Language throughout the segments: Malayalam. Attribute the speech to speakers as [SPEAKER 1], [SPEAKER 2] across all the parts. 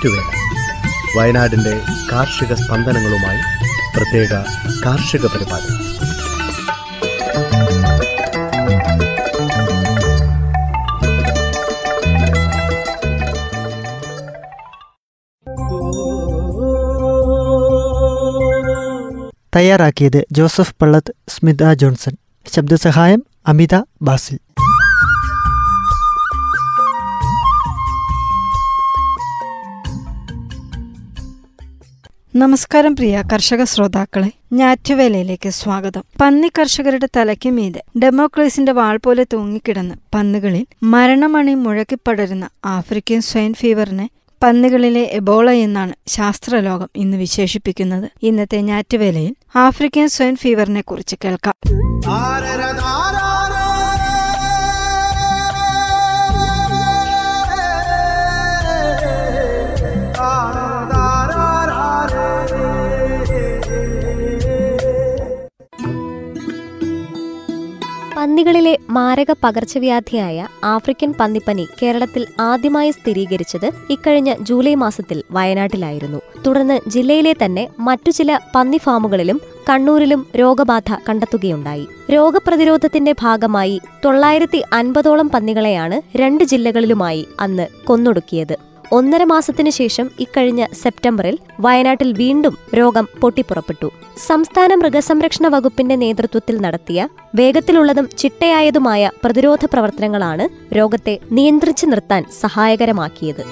[SPEAKER 1] ഞാറ്റുവേല വയനാടിന്റെ കാർഷിക സ്പന്ദനങ്ങളുമായി പ്രത്യേക കാർഷിക പരിപാടി.
[SPEAKER 2] തയ്യാറാക്കിയത് ജോസഫ് പള്ളത്ത് സ്മിത ജോൺസൺ. ശബ്ദസഹായം അമിത ബാസിൽ.
[SPEAKER 3] നമസ്കാരം പ്രിയ കർഷക ശ്രോതാക്കളെ ഞാറ്റുവേലയിലേക്ക് സ്വാഗതം. പന്നി കർഷകരുടെ തലയ്ക്ക് മീതെ ഡെമോക്രേസിന്റെ വാൾ പോലെ തൂങ്ങിക്കിടന്ന് പന്നുകളിൽ മരണമണി മുഴക്കിപ്പടരുന്ന ആഫ്രിക്കൻ സ്വൈൻ ഫീവറിനെ പന്നുകളിലെ എബോള എന്നാണ് ശാസ്ത്രലോകം ഇന്ന് വിശേഷിപ്പിക്കുന്നത്. ഇന്നത്തെ ഞാറ്റുവേലയിൽ ആഫ്രിക്കൻ സ്വൈൻ ഫീവറിനെ കുറിച്ച് കേൾക്കാം.
[SPEAKER 4] പന്നികളിലെ മാരക പകർച്ചവ്യാധിയായ ആഫ്രിക്കൻ പന്നിപ്പനി കേരളത്തിൽ ആദ്യമായി സ്ഥിരീകരിച്ചത് ഇക്കഴിഞ്ഞ ജൂലൈ മാസത്തിൽ വയനാട്ടിലായിരുന്നു. തുടർന്ന് ജില്ലയിലെ തന്നെ മറ്റു ചില പന്നി ഫാമുകളിലും കണ്ണൂരിലും രോഗബാധ കണ്ടെത്തുകയുണ്ടായി. രോഗപ്രതിരോധത്തിന്റെ ഭാഗമായി തൊള്ളായിരത്തി അൻപതോളം പന്നികളെയാണ് രണ്ട് ജില്ലകളിലുമായി അന്ന് കൊന്നൊടുക്കിയത്. ഒന്നര മാസത്തിനു ശേഷം ഇക്കഴിഞ്ഞ സെപ്റ്റംബറിൽ വയനാട്ടിൽ വീണ്ടും രോഗം പൊട്ടിപ്പുറപ്പെട്ടു. സംസ്ഥാന മൃഗസംരക്ഷണ വകുപ്പിന്റെ നേതൃത്വത്തിൽ നടത്തിയ വേഗത്തിലുള്ളതും ചിട്ടയായതുമായ പ്രതിരോധ പ്രവർത്തനങ്ങളാണ് രോഗത്തെ നിയന്ത്രിച്ചു നിർത്താൻ സഹായകരമാക്കിയത്.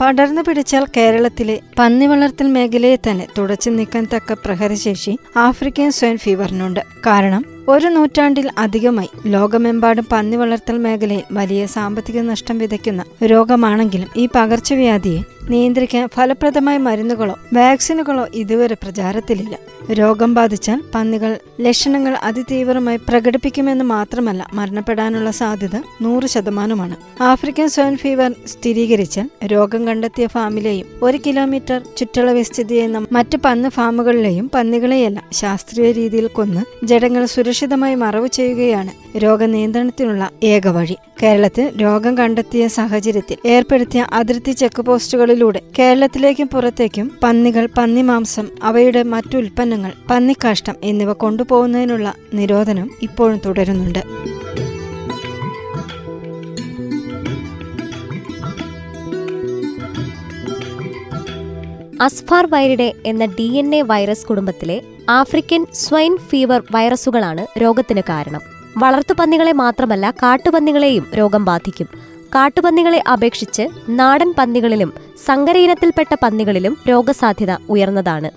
[SPEAKER 3] പടർന്നു പിടിച്ചാൽ കേരളത്തിലെ പന്നി വളർത്തൽ മേഖലയെ തന്നെ തുടച്ചു നീക്കാൻ തക്ക പ്രഹരശേഷി ആഫ്രിക്കൻ സ്വൈൻ ഫീവറിനുണ്ട്. കാരണം ഒരു നൂറ്റാണ്ടിൽ അധികമായി ലോകമെമ്പാടും പന്നി വളർത്തൽ മേഖലയിൽ വലിയ സാമ്പത്തിക നഷ്ടം വിതയ്ക്കുന്ന രോഗമാണെങ്കിലും ഈ പകർച്ചവ്യാധിയെ നിയന്ത്രിക്കാൻ ഫലപ്രദമായ മരുന്നുകളോ വാക്സിനുകളോ ഇതുവരെ പ്രചാരത്തിലില്ല. രോഗം ബാധിച്ചാൽ പന്നികൾ ലക്ഷണങ്ങൾ അതിതീവ്രമായി പ്രകടിപ്പിക്കുമെന്ന് മാത്രമല്ല മരണപ്പെടാനുള്ള സാധ്യത നൂറ് ശതമാനമാണ്. ആഫ്രിക്കൻ സ്വൈൻ ഫീവർ സ്ഥിരീകരിച്ചാൽ രോഗം കണ്ടെത്തിയ ഫാമിലെയും ഒരു കിലോമീറ്റർ ചുറ്റളവിൽ സ്ഥിതി ചെയ്യുന്ന മറ്റ് പന്ന് ഫാമുകളിലെയും പന്നികളെയെല്ലാം ശാസ്ത്രീയ രീതിയിൽ കൊന്ന് ജഡങ്ങൾ സുരക്ഷിതമായി മറവ് ചെയ്യുകയാണ് രോഗനിയന്ത്രണത്തിനുള്ള ഏക വഴി. കേരളത്തിൽ രോഗം കണ്ടെത്തിയ സാഹചര്യത്തിൽ ഏർപ്പെടുത്തിയ അതിർത്തി ചെക്ക് പോസ്റ്റുകളിലൂടെ കേരളത്തിലേക്കും പുറത്തേക്കും പന്നികൾ പന്നിമാംസം അവയുടെ മറ്റു ഉൽപ്പന്നങ്ങൾ പന്നിക്കാഷ്ടം എന്നിവ കൊണ്ടുപോകുന്നതിനുള്ള നിരോധനം ഇപ്പോഴും തുടരുന്നുണ്ട്.
[SPEAKER 4] അസ്ഫാർ വൈറിഡെ എന്ന ഡി എൻ എ വൈറസ് കുടുംബത്തിലെ ആഫ്രിക്കൻ സ്വൈൻ ഫീവർ വൈറസുകളാണ് രോഗത്തിന് കാരണം. വളർത്തുപന്നികളെ മാത്രമല്ല കാട്ടുപന്നികളെയും രോഗം ബാധിക്കും. കാട്ടുപന്നികളെ അപേക്ഷിച്ച് നാടൻ പന്നികളിലും സങ്കര ഇനത്തിൽപ്പെട്ട പന്നികളിലും രോഗസാധ്യത ഉയർന്നതാണ്.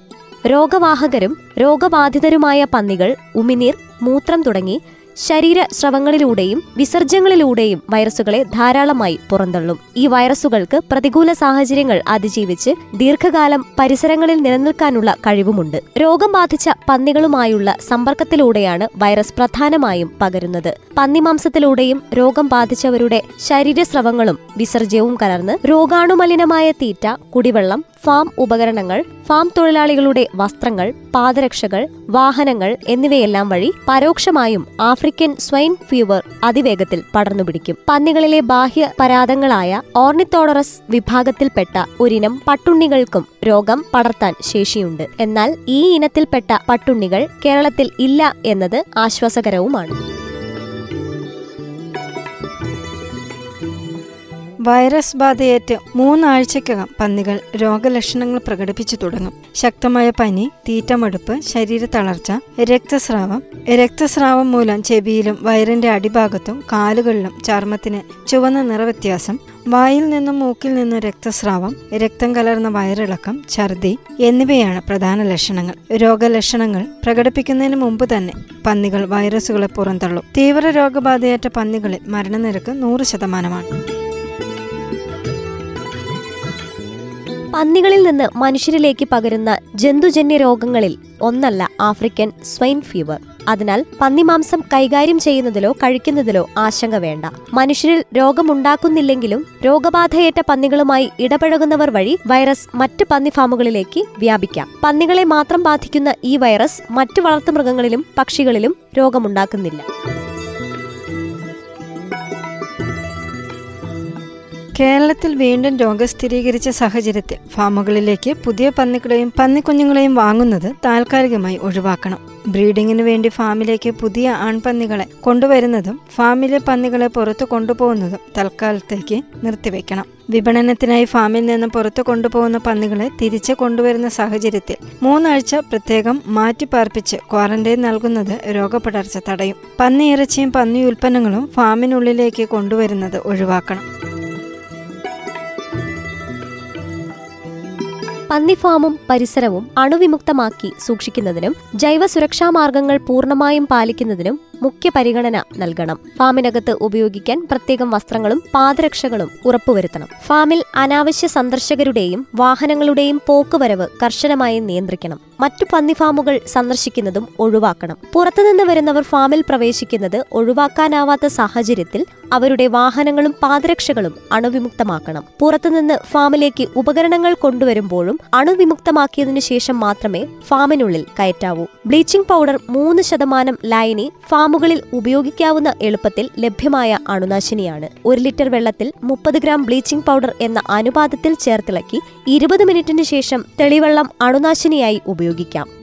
[SPEAKER 4] രോഗവാഹകരും രോഗബാധിതരുമായ പന്നികൾ ഉമിനീർ മൂത്രം തുടങ്ങി ശരീര സ്രവങ്ങളിലൂടെയും വിസർജ്യങ്ങളിലൂടെയും വൈറസുകളെ ധാരാളമായി പുറന്തള്ളും. ഈ വൈറസുകൾക്ക് പ്രതികൂല സാഹചര്യങ്ങൾ അതിജീവിച്ച് ദീർഘകാലം പരിസരങ്ങളിൽ നിലനിൽക്കാനുള്ള കഴിവുമുണ്ട്. രോഗം ബാധിച്ച പന്നികളുമായുള്ള സമ്പർക്കത്തിലൂടെയാണ് വൈറസ് പ്രധാനമായും പകരുന്നത്. പന്നിമാംസത്തിലൂടെയും രോഗം ബാധിച്ചവരുടെ ശരീരസ്രവങ്ങളും വിസർജ്യവും കലർന്ന് രോഗാണുമലിനമായ തീറ്റ കുടിവെള്ളം ഫാം ഉപകരണങ്ങൾ ഫാം തൊഴിലാളികളുടെ വസ്ത്രങ്ങൾ പാദരക്ഷകൾ വാഹനങ്ങൾ എന്നിവയെല്ലാം വഴി പരോക്ഷമായും ആഫ്രിക്കൻ സ്വൈൻ ഫീവർ അതിവേഗത്തിൽ പടർന്നുപിടിക്കും. പന്നികളിലെ ബാഹ്യ പരാതങ്ങളായ ഓർണിത്തോഡറസ് വിഭാഗത്തിൽപ്പെട്ട ഒരിനം പട്ടുണ്ണികൾക്കും രോഗം പടർത്താൻ ശേഷിയുണ്ട്. എന്നാൽ ഈ ഇനത്തിൽപ്പെട്ട പട്ടുണ്ണികൾ കേരളത്തിൽ ഇല്ല എന്നത് ആശ്വാസകരവുമാണ്.
[SPEAKER 3] വൈറസ് ബാധയേറ്റ് മൂന്നാഴ്ചക്കകം പന്നികൾ രോഗലക്ഷണങ്ങൾ പ്രകടിപ്പിച്ചു തുടങ്ങും. ശക്തമായ പനി തീറ്റമടുപ്പ് ശരീര തളർച്ച രക്തസ്രാവം. രക്തസ്രാവം മൂലം ചെവിയിലും വയറിന്റെ അടിഭാഗത്തും കാലുകളിലും ചർമ്മത്തിന് ചുവന്ന നിറവ്യത്യാസം വായിൽ നിന്നും മൂക്കിൽ നിന്നും രക്തസ്രാവം രക്തം കലർന്ന വയറിളക്കം ഛർദി എന്നിവയാണ് പ്രധാന ലക്ഷണങ്ങൾ. രോഗലക്ഷണങ്ങൾ പ്രകടിപ്പിക്കുന്നതിന് മുമ്പ് തന്നെ പന്നികൾ വൈറസുകളെ പുറന്തള്ളും. തീവ്ര രോഗബാധയേറ്റ പന്നികളിൽ മരണനിരക്ക് നൂറ് ശതമാനമാണ്.
[SPEAKER 4] പന്നികളിൽ നിന്ന് മനുഷ്യരിലേക്ക് പകരുന്ന ജന്തുജന്യ രോഗങ്ങളിൽ ഒന്നല്ല ആഫ്രിക്കൻ സ്വൈൻ ഫീവർ. അതിനാൽ പന്നിമാംസം കൈകാര്യം ചെയ്യുന്നതിലോ കഴിക്കുന്നതിലോ ആശങ്ക വേണ്ട. മനുഷ്യരിൽ രോഗമുണ്ടാക്കുന്നില്ലെങ്കിലും രോഗബാധയേറ്റ പന്നികളുമായി ഇടപഴകുന്നവർ വഴി വൈറസ് മറ്റ് പന്നി ഫാമുകളിലേക്ക് വ്യാപിക്കാം. പന്നികളെ മാത്രം ബാധിക്കുന്ന ഈ വൈറസ് മറ്റു വളർത്തുമൃഗങ്ങളിലും പക്ഷികളിലും രോഗമുണ്ടാക്കുന്നില്ല.
[SPEAKER 3] കേരളത്തിൽ വീണ്ടും രോഗം സ്ഥിരീകരിച്ച സാഹചര്യത്തിൽ ഫാമുകളിലേക്ക് പുതിയ പന്നികളെയും പന്നിക്കുഞ്ഞുങ്ങളെയും വാങ്ങുന്നത് താൽക്കാലികമായി ഒഴിവാക്കണം. ബ്രീഡിങ്ങിനു വേണ്ടി ഫാമിലേക്ക് പുതിയ ആൺപന്നികളെ കൊണ്ടുവരുന്നതും ഫാമിലെ പന്നികളെ പുറത്തു കൊണ്ടുപോകുന്നതും തൽക്കാലത്തേക്ക് നിർത്തിവെക്കണം. വിപണനത്തിനായി ഫാമിൽ നിന്ന് പുറത്തു കൊണ്ടുപോകുന്ന പന്നികളെ തിരിച്ചു കൊണ്ടുവരുന്ന സാഹചര്യത്തിൽ മൂന്നാഴ്ച പ്രത്യേകം മാറ്റി പാർപ്പിച്ച് ക്വാറന്റൈൻ നൽകുന്നത് രോഗപടർച്ച തടയും. പന്നി ഇറച്ചിയും പന്നി ഉൽപ്പന്നങ്ങളും ഫാമിനുള്ളിലേക്ക് കൊണ്ടുവരുന്നത് ഒഴിവാക്കണം.
[SPEAKER 4] പന്നി ഫാമും പരിസരവും അണുവിമുക്തമാക്കി സൂക്ഷിക്കുന്നതിനും ജൈവ സുരക്ഷാ മാർഗങ്ങൾ പൂർണമായും പാലിക്കുന്നതിനും മുഖ്യ പരിഗണന നൽകണം. ഫാമിനകത്ത് ഉപയോഗിക്കാൻ പ്രത്യേകം വസ്ത്രങ്ങളും പാദരക്ഷകളും ഉറപ്പുവരുത്തണം. ഫാമിൽ അനാവശ്യ സന്ദർശകരുടെയും വാഹനങ്ങളുടെയും പോക്കുവരവ് കർശനമായി നിയന്ത്രിക്കണം. മറ്റു പന്നി ഫാമുകൾ സന്ദർശിക്കുന്നതും ഒഴിവാക്കണം. പുറത്തുനിന്ന് വരുന്നവർ ഫാമിൽ പ്രവേശിക്കുന്നത് ഒഴിവാക്കാനാവാത്ത സാഹചര്യത്തിൽ അവരുടെ വാഹനങ്ങളും പാദരക്ഷകളും അണുവിമുക്തമാക്കണം. പുറത്തുനിന്ന് ഫാമിലേക്ക് ഉപകരണങ്ങൾ കൊണ്ടുവരുമ്പോഴും അണുവിമുക്തമാക്കിയതിനു ശേഷം മാത്രമേ ഫാമിനുള്ളിൽ കയറ്റാവൂ. ബ്ലീച്ചിംഗ് പൗഡർ മൂന്ന് ശതമാനം ലൈനി ഫാമുകളിൽ ഉപയോഗിക്കാവുന്ന എളുപ്പത്തിൽ ലഭ്യമായ അണുനാശിനിയാണ്. ഒരു ലിറ്റർ വെള്ളത്തിൽ മുപ്പത് ഗ്രാം ബ്ലീച്ചിംഗ് പൗഡർ എന്ന അനുപാതത്തിൽ ചേർത്തിളക്കി ഇരുപത് മിനിറ്റിന് ശേഷം തെളിവെള്ളം അണുനാശിനിയായി ഉപയോഗിക്കാം.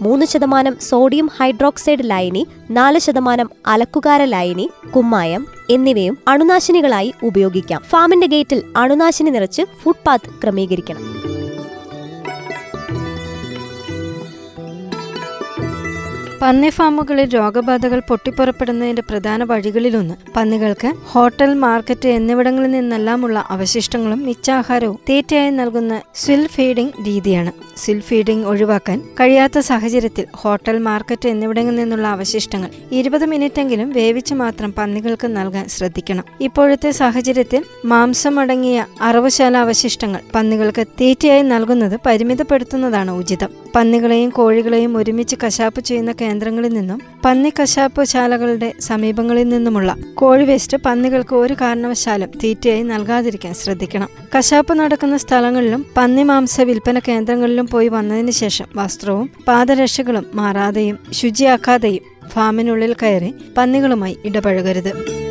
[SPEAKER 4] മൂന്ന് ശതമാനം സോഡിയം ഹൈഡ്രോക്സൈഡ് ലായനി നാല് ശതമാനം അലക്കുകാര ലായനി കുമ്മായം എന്നിവയും അണുനാശിനികളായി ഉപയോഗിക്കാം. ഫാമിന്റെ ഗേറ്റിൽ അണുനാശിനി നിറച്ച് ഫുട്പാത്ത് ക്രമീകരിക്കണം.
[SPEAKER 3] പന്നി ഫാമുകളിൽ രോഗബാധകൾ പൊട്ടിപ്പുറപ്പെടുന്നതിന്റെ പ്രധാന വഴികളിലൊന്ന്. പന്നികൾക്ക് ഹോട്ടൽ മാർക്കറ്റ് എന്നിവിടങ്ങളിൽ നിന്നെല്ലാമുള്ള അവശിഷ്ടങ്ങളും മിച്ചാഹാരവും തീറ്റയായി നൽകുന്ന സ്വിൽ ഫീഡിംഗ് രീതിയാണ്. സ്വിൽ ഫീഡിംഗ് ഒഴിവാക്കാൻ കഴിയാത്ത സാഹചര്യത്തിൽ ഹോട്ടൽ മാർക്കറ്റ് എന്നിവിടങ്ങളിൽ നിന്നുള്ള അവശിഷ്ടങ്ങൾ ഇരുപത് മിനിറ്റെങ്കിലും വേവിച്ച് മാത്രം പന്നികൾക്ക് നൽകാൻ ശ്രദ്ധിക്കണം. ഇപ്പോഴത്തെ സാഹചര്യത്തിൽ മാംസമടങ്ങിയ അറവുശാല അവശിഷ്ടങ്ങൾ പന്നികൾക്ക് തീറ്റയായി നൽകുന്നത് പരിമിതപ്പെടുത്തുന്നതാണ് ഉചിതം. പന്നികളെയും കോഴികളെയും ഒരുമിച്ച് കശാപ്പ് ചെയ്യുന്ന കേന്ദ്രങ്ങളിൽ നിന്നും പന്നി കശാപ്പ് ശാലകളുടെ സമീപങ്ങളിൽ നിന്നുമുള്ള കോഴി വേസ്റ്റ് പന്നികൾക്ക് ഒരു കാരണവശാലും തീറ്റയായി നൽകാതിരിക്കാൻ ശ്രദ്ധിക്കണം. കശാപ്പ് നടക്കുന്ന സ്ഥലങ്ങളിലും പന്നി മാംസ വിൽപ്പന കേന്ദ്രങ്ങളിലും പോയി വന്നതിന് ശേഷം വസ്ത്രവും പാദരക്ഷകളും മാറാതെയും ശുചിയാക്കാതെയും ഫാമിനുള്ളിൽ കയറി പന്നികളുമായി ഇടപഴകരുത്.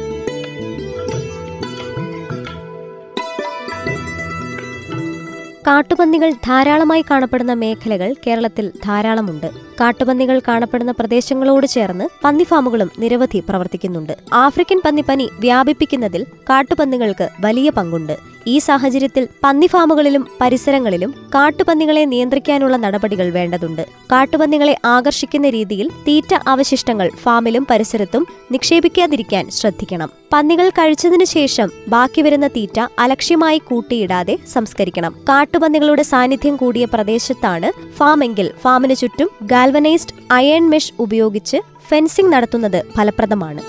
[SPEAKER 4] കാട്ടുപന്നികൾ ധാരാളമായി കാണപ്പെടുന്ന മേഖലകൾ കേരളത്തിൽ ധാരാളമുണ്ട്. കാട്ടുപന്നികൾ കാണപ്പെടുന്ന പ്രദേശങ്ങളോട് ചേർന്ന് പന്നി ഫാമുകളും നിരവധി പ്രവർത്തിക്കുന്നുണ്ട്. ആഫ്രിക്കൻ പന്നിപ്പനി വ്യാപിപ്പിക്കുന്നതിൽ കാട്ടുപന്നികൾക്ക് വലിയ പങ്കുണ്ട്. ഈ സാഹചര്യത്തിൽ പന്നി ഫാമുകളിലും പരിസരങ്ങളിലും കാട്ടുപന്നികളെ നിയന്ത്രിക്കാനുള്ള നടപടികൾ വേണ്ടതുണ്ട്. കാട്ടുപന്നികളെ ആകർഷിക്കുന്ന രീതിയിൽ തീറ്റ അവശിഷ്ടങ്ങൾ ഫാമിലും പരിസരത്തും നിക്ഷേപിക്കാതിരിക്കാൻ ശ്രദ്ധിക്കണം. പന്നികൾ കഴിച്ചതിനു ശേഷം ബാക്കി വരുന്ന തീറ്റ അലക്ഷ്യമായി കൂട്ടിയിടാതെ സംസ്കരിക്കണം. കാട്ടുപന്നികളുടെ സാന്നിധ്യം കൂടിയ പ്രദേശത്താണ് ഫാമെങ്കിൽ ഫാമിന് ചുറ്റും ഗാൽവനൈസ്ഡ് അയൺ മെഷ് ഉപയോഗിച്ച് ഫെൻസിംഗ് നടത്തുന്നത് ഫലപ്രദമാണ്.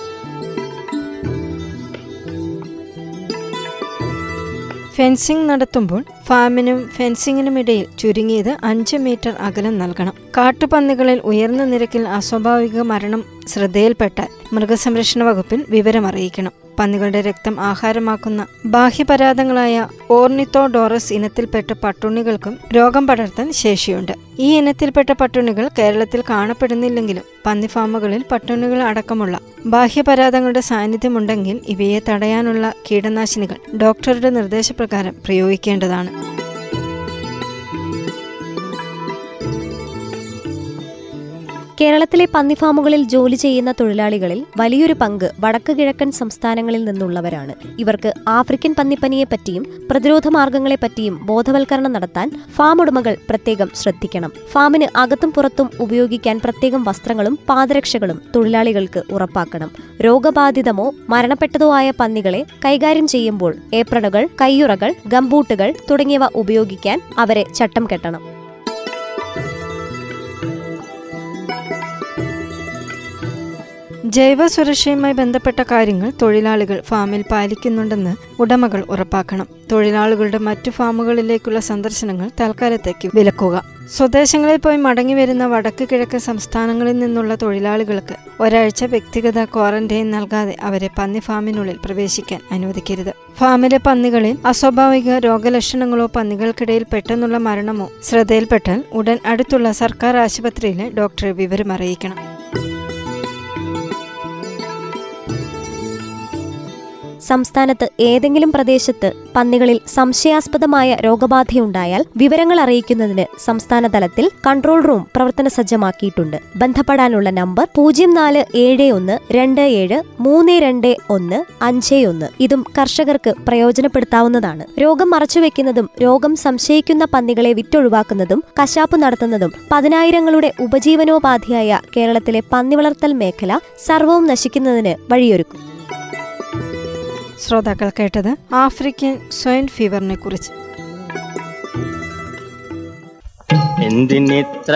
[SPEAKER 3] ഫെൻസിംഗ് നടത്തുമ്പോൾ ഫാമിനും ഫെൻസിംഗിനും ഇടയിൽ ചുരുങ്ങിയത് അഞ്ച് മീറ്റർ അകലം നൽകണം. കാട്ടുപന്നികളിൽ ഉയർന്ന നിരക്കിൽ അസ്വാഭാവിക മരണം ശ്രദ്ധയിൽപ്പെട്ടാൽ മൃഗസംരക്ഷണ വകുപ്പിൽ വിവരമറിയിക്കണം പന്നികളുടെ രക്തം ആഹാരമാക്കുന്ന ബാഹ്യപരാധങ്ങളായ ഓർണിത്തോഡോറസ് ഇനത്തിൽപ്പെട്ട പട്ടുണ്ണികൾക്കും രോഗം പടർത്താൻ ശേഷിയുണ്ട്. ഈ ഇനത്തിൽപ്പെട്ട പട്ടുണ്ണികൾ കേരളത്തിൽ കാണപ്പെടുന്നില്ലെങ്കിലും പന്നി ഫാമുകളിൽ പട്ടുണ്ണികൾ അടക്കമുള്ള ബാഹ്യപരാധങ്ങളുടെ സാന്നിധ്യമുണ്ടെങ്കിൽ ഇവയെ തടയാനുള്ള കീടനാശിനികൾ ഡോക്ടറുടെ നിർദ്ദേശപ്രകാരം പ്രയോഗിക്കേണ്ടതാണ്.
[SPEAKER 4] കേരളത്തിലെ പന്നി ഫാമുകളിൽ ജോലി ചെയ്യുന്ന തൊഴിലാളികളിൽ വലിയൊരു പങ്ക് വടക്ക് കിഴക്കൻ സംസ്ഥാനങ്ങളിൽ നിന്നുള്ളവരാണ്. ഇവർക്ക് ആഫ്രിക്കൻ പന്നിപ്പനിയെപ്പറ്റിയും പ്രതിരോധ മാർഗങ്ങളെപ്പറ്റിയും ബോധവൽക്കരണം നടത്താൻ ഫാം ഉടമകൾ പ്രത്യേകം ശ്രദ്ധിക്കണം. ഫാമിന് അകത്തും പുറത്തും ഉപയോഗിക്കാൻ പ്രത്യേകം വസ്ത്രങ്ങളും പാദരക്ഷകളും തൊഴിലാളികൾക്ക് ഉറപ്പാക്കണം. രോഗബാധിതമോ മരണപ്പെട്ടതോ ആയ പന്നികളെ കൈകാര്യം ചെയ്യുമ്പോൾ ഏപ്രണുകൾ കയ്യുറകൾ ഗംബൂട്ടുകൾ തുടങ്ങിയവ ഉപയോഗിക്കാൻ അവരെ ചട്ടം കെട്ടണം.
[SPEAKER 3] ജൈവ സുരക്ഷയുമായി ബന്ധപ്പെട്ട കാര്യങ്ങൾ തൊഴിലാളികൾ ഫാമിൽ പാലിക്കുന്നുണ്ടെന്ന് ഉടമകൾ ഉറപ്പാക്കണം. തൊഴിലാളികളുടെ മറ്റു ഫാമുകളിലേക്കുള്ള സന്ദർശനങ്ങൾ തൽക്കാലത്തേക്ക് വിലക്കുക. സ്വദേശങ്ങളിൽ പോയി മടങ്ങി വരുന്ന വടക്ക് കിഴക്കൻ സംസ്ഥാനങ്ങളിൽ നിന്നുള്ള തൊഴിലാളികൾക്ക് ഒരാഴ്ച വ്യക്തിഗത ക്വാറന്റൈൻ നൽകാതെ അവരെ പന്നി ഫാമിനുള്ളിൽ പ്രവേശിക്കാൻ അനുവദിക്കരുത്. ഫാമിലെ പന്നികളിൽ അസ്വാഭാവിക രോഗലക്ഷണങ്ങളോ പന്നികൾക്കിടയിൽ പെട്ടെന്നുള്ള മരണമോ ശ്രദ്ധയിൽപ്പെട്ടാൽ ഉടൻ അടുത്തുള്ള സർക്കാർ ആശുപത്രിയിലെ ഡോക്ടറെ വിവരം അറിയിക്കണം.
[SPEAKER 4] സംസ്ഥാനത്ത് ഏതെങ്കിലും പ്രദേശത്ത് പന്നികളിൽ സംശയാസ്പദമായ രോഗബാധയുണ്ടായാൽ വിവരങ്ങൾ അറിയിക്കുന്നതിന് സംസ്ഥാന തലത്തിൽ കൺട്രോൾ റൂം പ്രവർത്തന സജ്ജമാക്കിയിട്ടുണ്ട്. ബന്ധപ്പെടാനുള്ള നമ്പർ പൂജ്യം നാല് ഏഴ് ഒന്ന് രണ്ട് ഏഴ് മൂന്ന് രണ്ട് ഒന്ന് അഞ്ച് ഒന്ന്. ഇതും കർഷകർക്ക് പ്രയോജനപ്പെടുത്താവുന്നതാണ്. രോഗം മറച്ചുവെക്കുന്നതും രോഗം സംശയിക്കുന്ന പന്നികളെ വിറ്റൊഴിവാക്കുന്നതും കശാപ്പ് നടത്തുന്നതും പതിനായിരങ്ങളുടെ ഉപജീവനോപാധിയായ കേരളത്തിലെ പന്നി വളർത്തൽ മേഖല സർവവും നശിക്കുന്നതിന് വഴിയൊരുക്കും.
[SPEAKER 3] ശ്രോതാക്കൾ കേട്ടത് ആഫ്രിക്കൻ സ്വൈൻ ഫീവറിനെ കുറിച്ച്.
[SPEAKER 5] എന്തിനിത്ര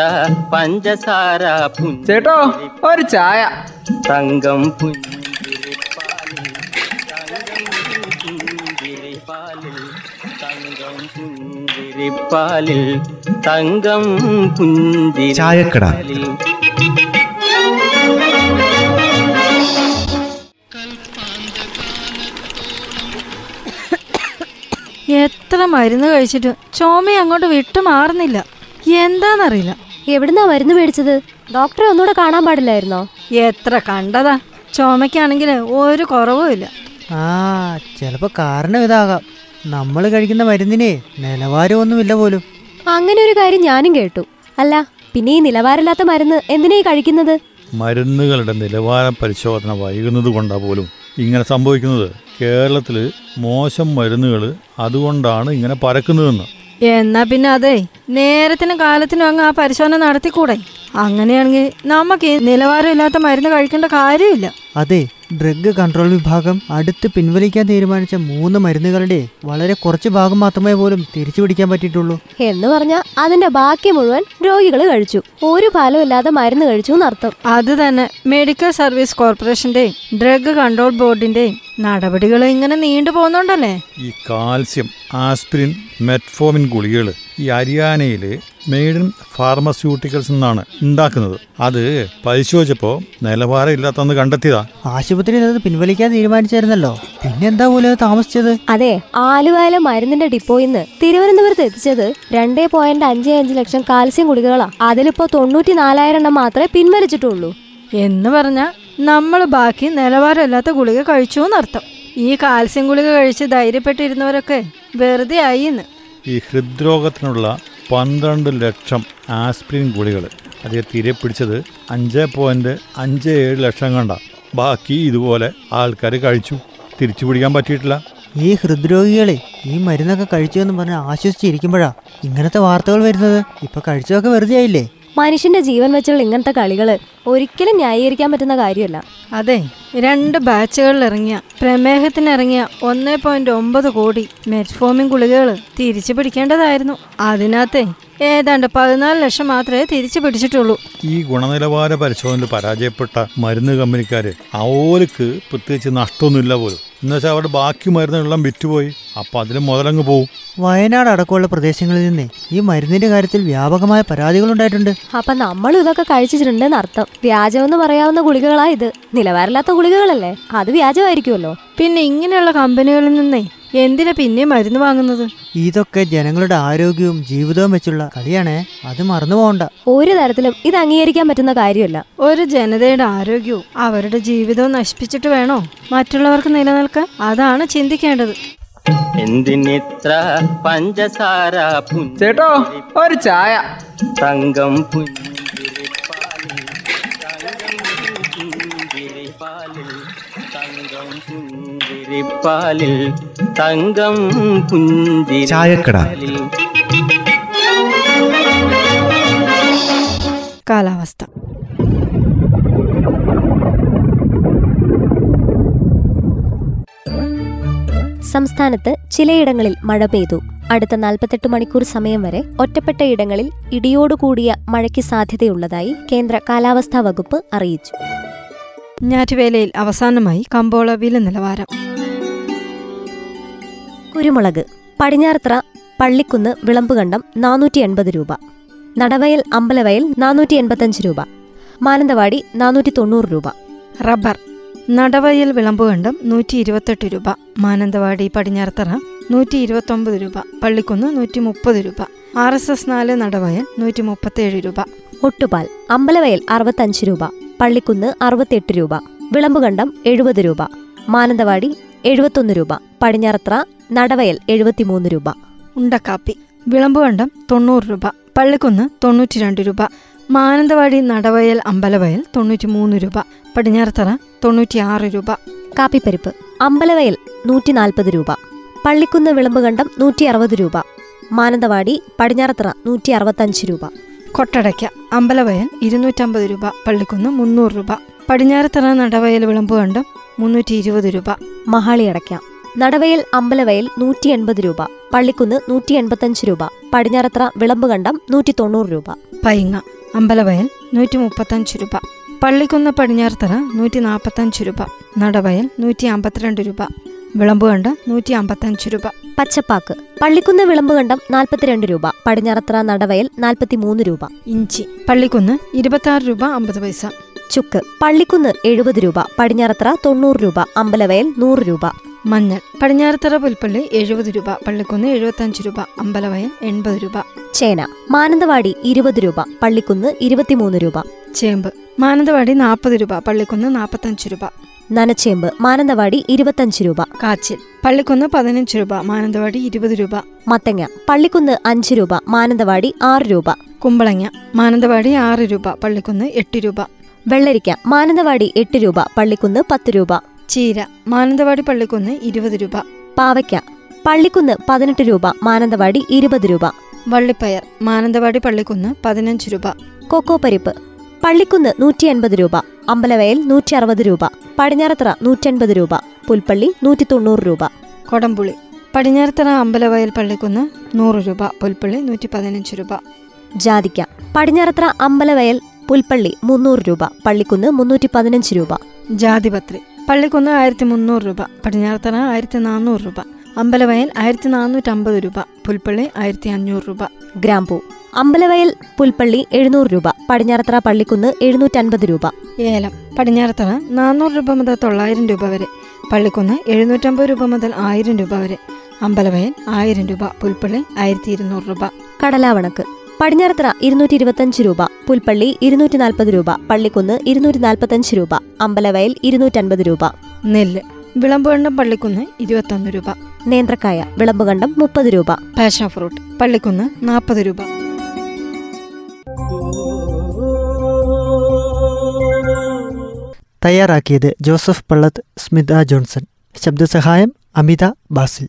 [SPEAKER 5] പഞ്ചസാര
[SPEAKER 6] ചേട്ടോ ഒരു ചായ.
[SPEAKER 5] തങ്കം പുഞ്ചിരിപ്പാലിൽ തങ്കം പുഞ്ചിരിപ്പാലിൽ തങ്കം പുഞ്ചിരിപ്പാലിൽ
[SPEAKER 3] എത്ര മരുന്ന് കഴിച്ചിട്ട് ചുമ അങ്ങോട്ട് വിട്ടു മാറുന്നില്ല. എന്താന്നറിയില്ല.
[SPEAKER 4] എവിടുന്നാ മരുന്ന് മേടിച്ചത്? ഡോക്ടറെ ഒന്നുകൂടെ കാണാൻ പാടില്ലായിരുന്നോ?
[SPEAKER 3] എത്ര കണ്ടതാ. ചോമയ്ക്കാണെങ്കിൽ ഒരു കുറവും ഇല്ല.
[SPEAKER 2] ആ ചിലപ്പോ കാരണം ഇതാകാം. നമ്മൾ കഴിക്കുന്ന മരുന്നിനെ നിലവാരമൊന്നുമില്ല പോലും.
[SPEAKER 4] അങ്ങനെ ഒരു കാര്യം ഞാനും കേട്ടു. അല്ല പിന്നെ ഈ നിലവാരമില്ലാത്ത മരുന്ന് എന്തിനാ ഈ കഴിക്കുന്നത്?
[SPEAKER 7] മരുന്നുകളുടെ നിലവാര പരിശോധന വൈകുന്നത് കൊണ്ടാ പോലും. ഇങ്ങനെ സംഭവിക്കുന്നത്. കേരളത്തിൽ മോശം മരുന്നുകൾ അതുകൊണ്ടാണ് ഇങ്ങനെ പരക്കുന്നതെന്ന്.
[SPEAKER 3] എന്നാ പിന്നെ അതെ നേരത്തിനും കാലത്തിനും അങ്ങ് ആ പരിശോധന നടത്തിക്കൂടെ? അങ്ങനെയാണെങ്കിൽ നമുക്ക് നിലവാരമില്ലാത്ത മരുന്ന് കഴിക്കേണ്ട കാര്യമില്ല.
[SPEAKER 2] അതെ ഡ്രഗ് കൺട്രോൾ വിഭാഗം അടുത്ത് പിൻവലിക്കാൻ തീരുമാനിച്ച മൂന്ന് മരുന്നുകളുടെ വളരെ കുറച്ച് ഭാഗം മാത്രമേ പോലും തിരിച്ചു പിടിക്കാൻ പറ്റിയിട്ടുള്ളൂ.
[SPEAKER 4] എന്ന് പറഞ്ഞാൽ അതിന്റെ ബാക്കി മുഴുവൻ രോഗികൾ കഴിച്ചു. ഒരു ഫലമില്ലാതെ ഇല്ലാതെ മരുന്ന് കഴിച്ചു എന്നർത്ഥം.
[SPEAKER 3] അത് തന്നെ മെഡിക്കൽ സർവീസ് കോർപ്പറേഷന്റെയും ഡ്രഗ് കൺട്രോൾ ബോർഡിന്റെയും നടപടികൾ ഇങ്ങനെ നീണ്ടു പോകുന്നുണ്ടല്ലേ?
[SPEAKER 7] ഈ കാൽസ്യം ആസ്പിരിൻ മെറ്റ്ഫോമിൻ ഗുളികകൾ ഈ ഹരിയാനയിൽ മെയ്ഡ് ഇൻ ഫാർമസ്യൂട്ടിക്കൽസ് എന്നാണ് ഉണ്ടാക്കുന്നത്. അത് പരിശോധിച്ചപ്പോൾ നിലവാരമില്ലാത്തന്ന് കണ്ടെത്തിയതാ.
[SPEAKER 2] ആശുപത്രി പിൻവലിക്കാൻ തീരുമാനിച്ചായിരുന്നല്ലോ. പിന്നെന്താ പോലെ താമസിച്ചത്?
[SPEAKER 4] അതെ ആലുവയിലെ മരുന്നിന്റെ ഡിപ്പോയിൽ നിന്ന് തിരുവനന്തപുരത്ത് എത്തിച്ചത് രണ്ടേ പോയിന്റ് അഞ്ച് അഞ്ച് ലക്ഷം കാൽസ്യം ഗുളികകളാ. അതിലിപ്പോ തൊണ്ണൂറ്റി നാലായിരം എണ്ണം മാത്രമേ പിൻവലിച്ചിട്ടുള്ളൂ.
[SPEAKER 3] എന്ന് പറഞ്ഞാൽ നമ്മൾ ബാക്കി നിലവാരമില്ലാത്ത ഗുളിക കഴിച്ചു എന്നർത്ഥം ഈ കാൽസ്യം ഗുളിക കഴിച്ച് ധൈര്യപ്പെട്ടിരുന്നവരൊക്കെ വെറുതെ ആയിന്ന്.
[SPEAKER 7] ഈ ഹൃദ്രോഗത്തിനുള്ള പന്ത്രണ്ട് ലക്ഷം ആസ്പിരിൻ ഗുളികൾ. അതേ തിരെ പിടിച്ചത് അഞ്ച് പോയിന്റ് അഞ്ച് ഏഴ് ലക്ഷം കണ്ട. ബാക്കി ഇതുപോലെ ആൾക്കാർ കഴിച്ചു. തിരിച്ചു പിടിക്കാൻ പറ്റിയിട്ടില്ല.
[SPEAKER 2] ഈ ഹൃദ്രോഗികളെ ഈ മരുന്നൊക്കെ കഴിച്ചു എന്ന് പറഞ്ഞ് ആശ്വസിച്ചിരിക്കുമ്പോഴാ ഇങ്ങനത്തെ വാർത്തകൾ വരുന്നത്. ഇപ്പൊ കഴിച്ചതൊക്കെ വെറുതെ ആയില്ലേ
[SPEAKER 4] മനുഷ്യന്റെ ജീവൻ വെച്ചുള്ള ഇങ്ങനത്തെ കളികൾ ഒരിക്കലും ന്യായീകരിക്കാൻ പറ്റുന്ന കാര്യമല്ല.
[SPEAKER 3] അതെ രണ്ട് ബാച്ചുകളിൽ ഇറങ്ങിയ പ്രമേഹത്തിന് ഇറങ്ങിയ ഒന്നേ പോയിന്റ് ഒമ്പത് കോടി മെറ്റ്ഫോമിൻ ഗുളികകൾ തിരിച്ചു പിടിക്കേണ്ടതായിരുന്നു. അതിനകത്തെ ഏതാണ്ട് പതിനാല് ലക്ഷം മാത്രമേ തിരിച്ചു പിടിച്ചിട്ടുള്ളൂ.
[SPEAKER 7] ഈ ഗുണനിലവാര പരിശോധനയിൽ പരാജയപ്പെട്ട മരുന്ന് കമ്പനിക്കാര് അവർക്ക് പ്രത്യേകിച്ച് നഷ്ടമൊന്നുമില്ല പോലും. എന്നുവെച്ചാൽ അവിടെ ബാക്കി മരുന്നുകളെല്ലാം വിറ്റുപോയി. അപ്പം അതിന് മുതലങ്ങ് പോവും.
[SPEAKER 2] വയനാട് അടക്കമുള്ള പ്രദേശങ്ങളിൽ നിന്ന് ഈ മരുന്നിന്റെ കാര്യത്തിൽ വ്യാപകമായ പരാതികൾ ഉണ്ടായിട്ടുണ്ട്.
[SPEAKER 4] അപ്പൊ നമ്മൾ ഇതൊക്കെ കഴിച്ചിട്ടുണ്ടെന്ന് അർത്ഥം. വ്യാജമെന്ന് പറയാവുന്ന ഗുളികകളാ ഇത്. നിലവാരമില്ലാത്ത ഗുളികകളല്ലേ? അത് വ്യാജമായിരിക്കുമല്ലോ.
[SPEAKER 3] പിന്നെ ഇങ്ങനെയുള്ള കമ്പനികളിൽ നിന്നേ എന്തിനാ പിന്നെ മരുന്ന് വാങ്ങുന്നത്?
[SPEAKER 2] ഇതൊക്കെ ജനങ്ങളുടെ ആരോഗ്യവും ജീവിതവും വെച്ചുള്ള കളിയാണേ. അത് മറന്നു പോകണ്ട.
[SPEAKER 4] ഒരു തരത്തിലും ഇത് അംഗീകരിക്കാൻ പറ്റുന്ന കാര്യമല്ല.
[SPEAKER 3] ഒരു ജനതയുടെ ആരോഗ്യവും അവരുടെ ജീവിതവും നശിപ്പിച്ചിട്ട് വേണോ? മറ്റുള്ളവർക്ക് നിലനിൽക്കാൻ? അതാണ് ചിന്തിക്കേണ്ടത്.
[SPEAKER 5] എന്തിനിത്ര പഞ്ചസാര
[SPEAKER 6] ചേട്ടോ ഒരു ചായ.
[SPEAKER 5] തങ്കം പുഞ്ചിരിപ്പാലിൽ പുഞ്ചിരിപ്പാലിൽ തങ്കം
[SPEAKER 1] ചായക്കട.
[SPEAKER 5] പുഞ്ചിരിപ്പാലിൽ
[SPEAKER 3] കാലാവസ്ഥ.
[SPEAKER 4] സംസ്ഥാനത്ത് ചിലയിടങ്ങളിൽ മഴ പെയ്തു. അടുത്ത നാൽപ്പത്തെട്ട് മണിക്കൂർ സമയം വരെ ഒറ്റപ്പെട്ട ഇടങ്ങളിൽ ഇടിയോടുകൂടിയ മഴയ്ക്ക് സാധ്യതയുള്ളതായി കേന്ദ്ര കാലാവസ്ഥാ വകുപ്പ് അറിയിച്ചു.
[SPEAKER 3] ഞാറ്റുവേലയിൽ അവസാനമായി കമ്പോള വില നിലവാരം.
[SPEAKER 4] കുരുമുളക് പടിഞ്ഞാറത്ര പള്ളിക്കുന്ന് വിളമ്പുകണ്ടം നാനൂറ്റി എൺപത് രൂപ. നടവയൽ അമ്പലവയൽ നാനൂറ്റി എൺപത്തഞ്ച് രൂപ. മാനന്തവാടി നാനൂറ്റി തൊണ്ണൂറ് രൂപ.
[SPEAKER 3] റബ്ബർ നടവയൽ വിളമ്പുകണ്ടം നൂറ്റി ഇരുപത്തെട്ട് രൂപ. മാനന്തവാടി പടിഞ്ഞാറത്തറ നൂറ്റി ഇരുപത്തൊമ്പത് രൂപ. പള്ളിക്കുന്ന് നൂറ്റി മുപ്പത് രൂപ. ആർ എസ് എസ് നാല് നടവയൽ നൂറ്റി മുപ്പത്തേഴ് രൂപ.
[SPEAKER 4] ഒട്ടുപാൽ അമ്പലവയൽ അറുപത്തഞ്ച് രൂപ. പള്ളിക്കുന്ന് അറുപത്തെട്ട് രൂപ. വിളമ്പുകണ്ടം എഴുപത് രൂപ. മാനന്തവാടി എഴുപത്തൊന്ന് രൂപ. പടിഞ്ഞാറത്ര നടവയൽ എഴുപത്തിമൂന്ന് രൂപ.
[SPEAKER 3] ഉണ്ടക്കാപ്പി വിളമ്പുകണ്ടം തൊണ്ണൂറ് രൂപ പള്ളിക്കുന്ന് തൊണ്ണൂറ്റി രണ്ട് രൂപ മാനന്തവാടി നടവയൽ അമ്പലവയൽ തൊണ്ണൂറ്റി മൂന്ന് രൂപ പടിഞ്ഞാറത്തറ തൊണ്ണൂറ്റിയാറ് രൂപ.
[SPEAKER 4] കാപ്പിപ്പരിപ്പ് അമ്പലവയൽ നൂറ്റി നാൽപ്പത് രൂപ പള്ളിക്കുന്ന് വിളമ്പുകണ്ടം നൂറ്റി അറുപത് രൂപ മാനന്തവാടി പടിഞ്ഞാറത്തറ നൂറ്റി അറുപത്തഞ്ച് രൂപ.
[SPEAKER 3] കൊട്ടടയ്ക്ക അമ്പലവയൽ ഇരുന്നൂറ്റമ്പത് രൂപ പള്ളിക്കുന്ന് മുന്നൂറ് രൂപ പടിഞ്ഞാറത്തറ നടവയൽ വിളമ്പുകണ്ടം മുന്നൂറ്റി ഇരുപത് രൂപ.
[SPEAKER 4] മഹാളി അടയ്ക്കാം. നടവയൽ അമ്പലവയൽ നൂറ്റി എൺപത് രൂപ. പള്ളിക്കുന്ന് നൂറ്റി എൺപത്തഞ്ച് രൂപ. പടിഞ്ഞാറത്ര വിളമ്പുകണ്ടം നൂറ്റി തൊണ്ണൂറ് രൂപ.
[SPEAKER 3] പൈങ്ങ അമ്പലവയൽ നൂറ്റി മുപ്പത്തഞ്ച് രൂപ. പള്ളിക്കുന്ന് പടിഞ്ഞാറത്തറ നൂറ്റി നാൽപ്പത്തഞ്ച് രൂപ. നടവയൽ നൂറ്റി അമ്പത്തിരണ്ട് രൂപ. വിളമ്പുകണ്ടം നൂറ്റി അമ്പത്തഞ്ച് രൂപ.
[SPEAKER 4] പച്ചപ്പാക്ക് പള്ളിക്കുന്ന് വിളമ്പുകണ്ടം നാൽപ്പത്തിരണ്ട് രൂപ. പടിഞ്ഞാറത്ര നടവയൽ നാൽപ്പത്തി മൂന്ന് രൂപ.
[SPEAKER 3] ഇഞ്ചി പള്ളിക്കുന്ന് ഇരുപത്താറ് രൂപ അമ്പത് പൈസ.
[SPEAKER 4] ചുക്ക് പള്ളിക്കുന്ന് എഴുപത് രൂപ പടിഞ്ഞാറത്തറ തൊണ്ണൂറ് രൂപ അമ്പലവയൽ നൂറ് രൂപ.
[SPEAKER 3] മഞ്ഞൾ പടിഞ്ഞാറത്തറ പുൽപ്പള്ളി എഴുപത് രൂപ പള്ളിക്കുന്ന് എഴുപത്തഞ്ച് രൂപ അമ്പലവയൽ എൺപത് രൂപ.
[SPEAKER 4] ചേന മാനന്തവാടി ഇരുപത് രൂപ പള്ളിക്കുന്ന് ഇരുപത്തിമൂന്ന് രൂപ.
[SPEAKER 3] ചേമ്പ് മാനന്തവാടി നാൽപ്പത് രൂപ പള്ളിക്കുന്ന് നാൽപ്പത്തഞ്ച് രൂപ.
[SPEAKER 4] നനച്ചേമ്പ് മാനന്തവാടി ഇരുപത്തഞ്ച് രൂപ.
[SPEAKER 3] കാച്ചിൽ പള്ളിക്കുന്ന് പതിനഞ്ച് രൂപ മാനന്തവാടി ഇരുപത് രൂപ.
[SPEAKER 4] മത്തങ്ങ പള്ളിക്കുന്ന് അഞ്ച് രൂപ മാനന്തവാടി ആറ് രൂപ.
[SPEAKER 3] കുമ്പളങ്ങ മാനന്തവാടി ആറ് രൂപ പള്ളിക്കുന്ന് എട്ട് രൂപ.
[SPEAKER 4] വെള്ളരിക്ക മാനന്തവാടി എട്ട് രൂപ പള്ളിക്കുന്ന് പത്ത് രൂപ.
[SPEAKER 3] ചീര മാനന്തവാടി പള്ളിക്കുന്ന് ഇരുപത് രൂപ.
[SPEAKER 4] പാവയ്ക്ക പള്ളിക്കുന്ന് പതിനെട്ട് രൂപ മാനന്തവാടി ഇരുപത് രൂപ.
[SPEAKER 3] വള്ളിപ്പയർ മാനന്തവാടി പള്ളിക്കുന്ന് പതിനഞ്ച് രൂപ.
[SPEAKER 4] കൊക്കോ പരിപ്പ് പള്ളിക്കുന്ന് നൂറ്റി അൻപത് രൂപ അമ്പലവയൽ നൂറ്റി അറുപത് രൂപ പടിഞ്ഞാറത്തറ നൂറ്റൻപത് രൂപ പുൽപ്പള്ളി നൂറ്റി തൊണ്ണൂറ് രൂപ.
[SPEAKER 3] കൊടംപുളി പടിഞ്ഞാറത്തറ അമ്പലവയൽ പള്ളിക്കുന്ന് നൂറ് രൂപ പുൽപ്പള്ളി നൂറ്റി പതിനഞ്ച് രൂപ.
[SPEAKER 4] ജാതിക്ക പടിഞ്ഞാറത്തറ അമ്പലവയൽ പുൽപ്പള്ളി മുന്നൂറ് രൂപ പള്ളിക്കുന്ന് മുന്നൂറ്റി പതിനഞ്ച് രൂപ.
[SPEAKER 3] ജാതിപത്രി പള്ളിക്കുന്ന് ആയിരത്തി മുന്നൂറ് രൂപ പടിഞ്ഞാറത്തറ ആയിരത്തി നാനൂറ് രൂപ അമ്പലവയൽ ആയിരത്തി നാനൂറ്റമ്പത് രൂപ പുൽപ്പള്ളി ആയിരത്തി അഞ്ഞൂറ് രൂപ.
[SPEAKER 4] ഗ്രാമ്പൂ അമ്പലവയൽ പുൽപ്പള്ളി എഴുന്നൂറ് രൂപ പടിഞ്ഞാറത്തറ പള്ളിക്കുന്ന് എഴുന്നൂറ്റൻപത് രൂപ.
[SPEAKER 3] ഏലം പടിഞ്ഞാറത്തറ നാനൂറ് രൂപ മുതൽ തൊള്ളായിരം രൂപ വരെ പള്ളിക്കുന്ന് എഴുന്നൂറ്റമ്പത് രൂപ മുതൽ ആയിരം രൂപ വരെ അമ്പലവയൽ ആയിരം രൂപ പുൽപ്പള്ളി ആയിരത്തി ഇരുന്നൂറ് രൂപ.
[SPEAKER 4] കടലാവണക്ക് പടിഞ്ഞാറത്തറ ഇരുന്നൂറ്റി ഇരുപത്തഞ്ച് രൂപ പുൽപ്പള്ളി ഇരുന്നൂറ്റി നാൽപ്പത് രൂപ പള്ളിക്കുന്ന് ഇരുന്നൂറ്റി നാൽപ്പത്തഞ്ച് രൂപ അമ്പലവയൽ ഇരുന്നൂറ്റൻപത് രൂപ.
[SPEAKER 3] നെല്ല് വിളമ്പുകണ്ടം പള്ളിക്കുന്ന് ഇരുപത്തൊന്ന് രൂപ.
[SPEAKER 4] നേന്ത്രക്കായ വിളമ്പുകണ്ടം മുപ്പത് രൂപ.
[SPEAKER 3] പാഷൻ ഫ്രൂട്ട് പള്ളിക്കുന്ന് നാൽപ്പത് രൂപ.
[SPEAKER 2] തയ്യാറാക്കിയത് ജോസഫ് പള്ളത്ത് സ്മിത ജോൺസൺ. ശബ്ദസഹായം അമിത ബാസിൽ.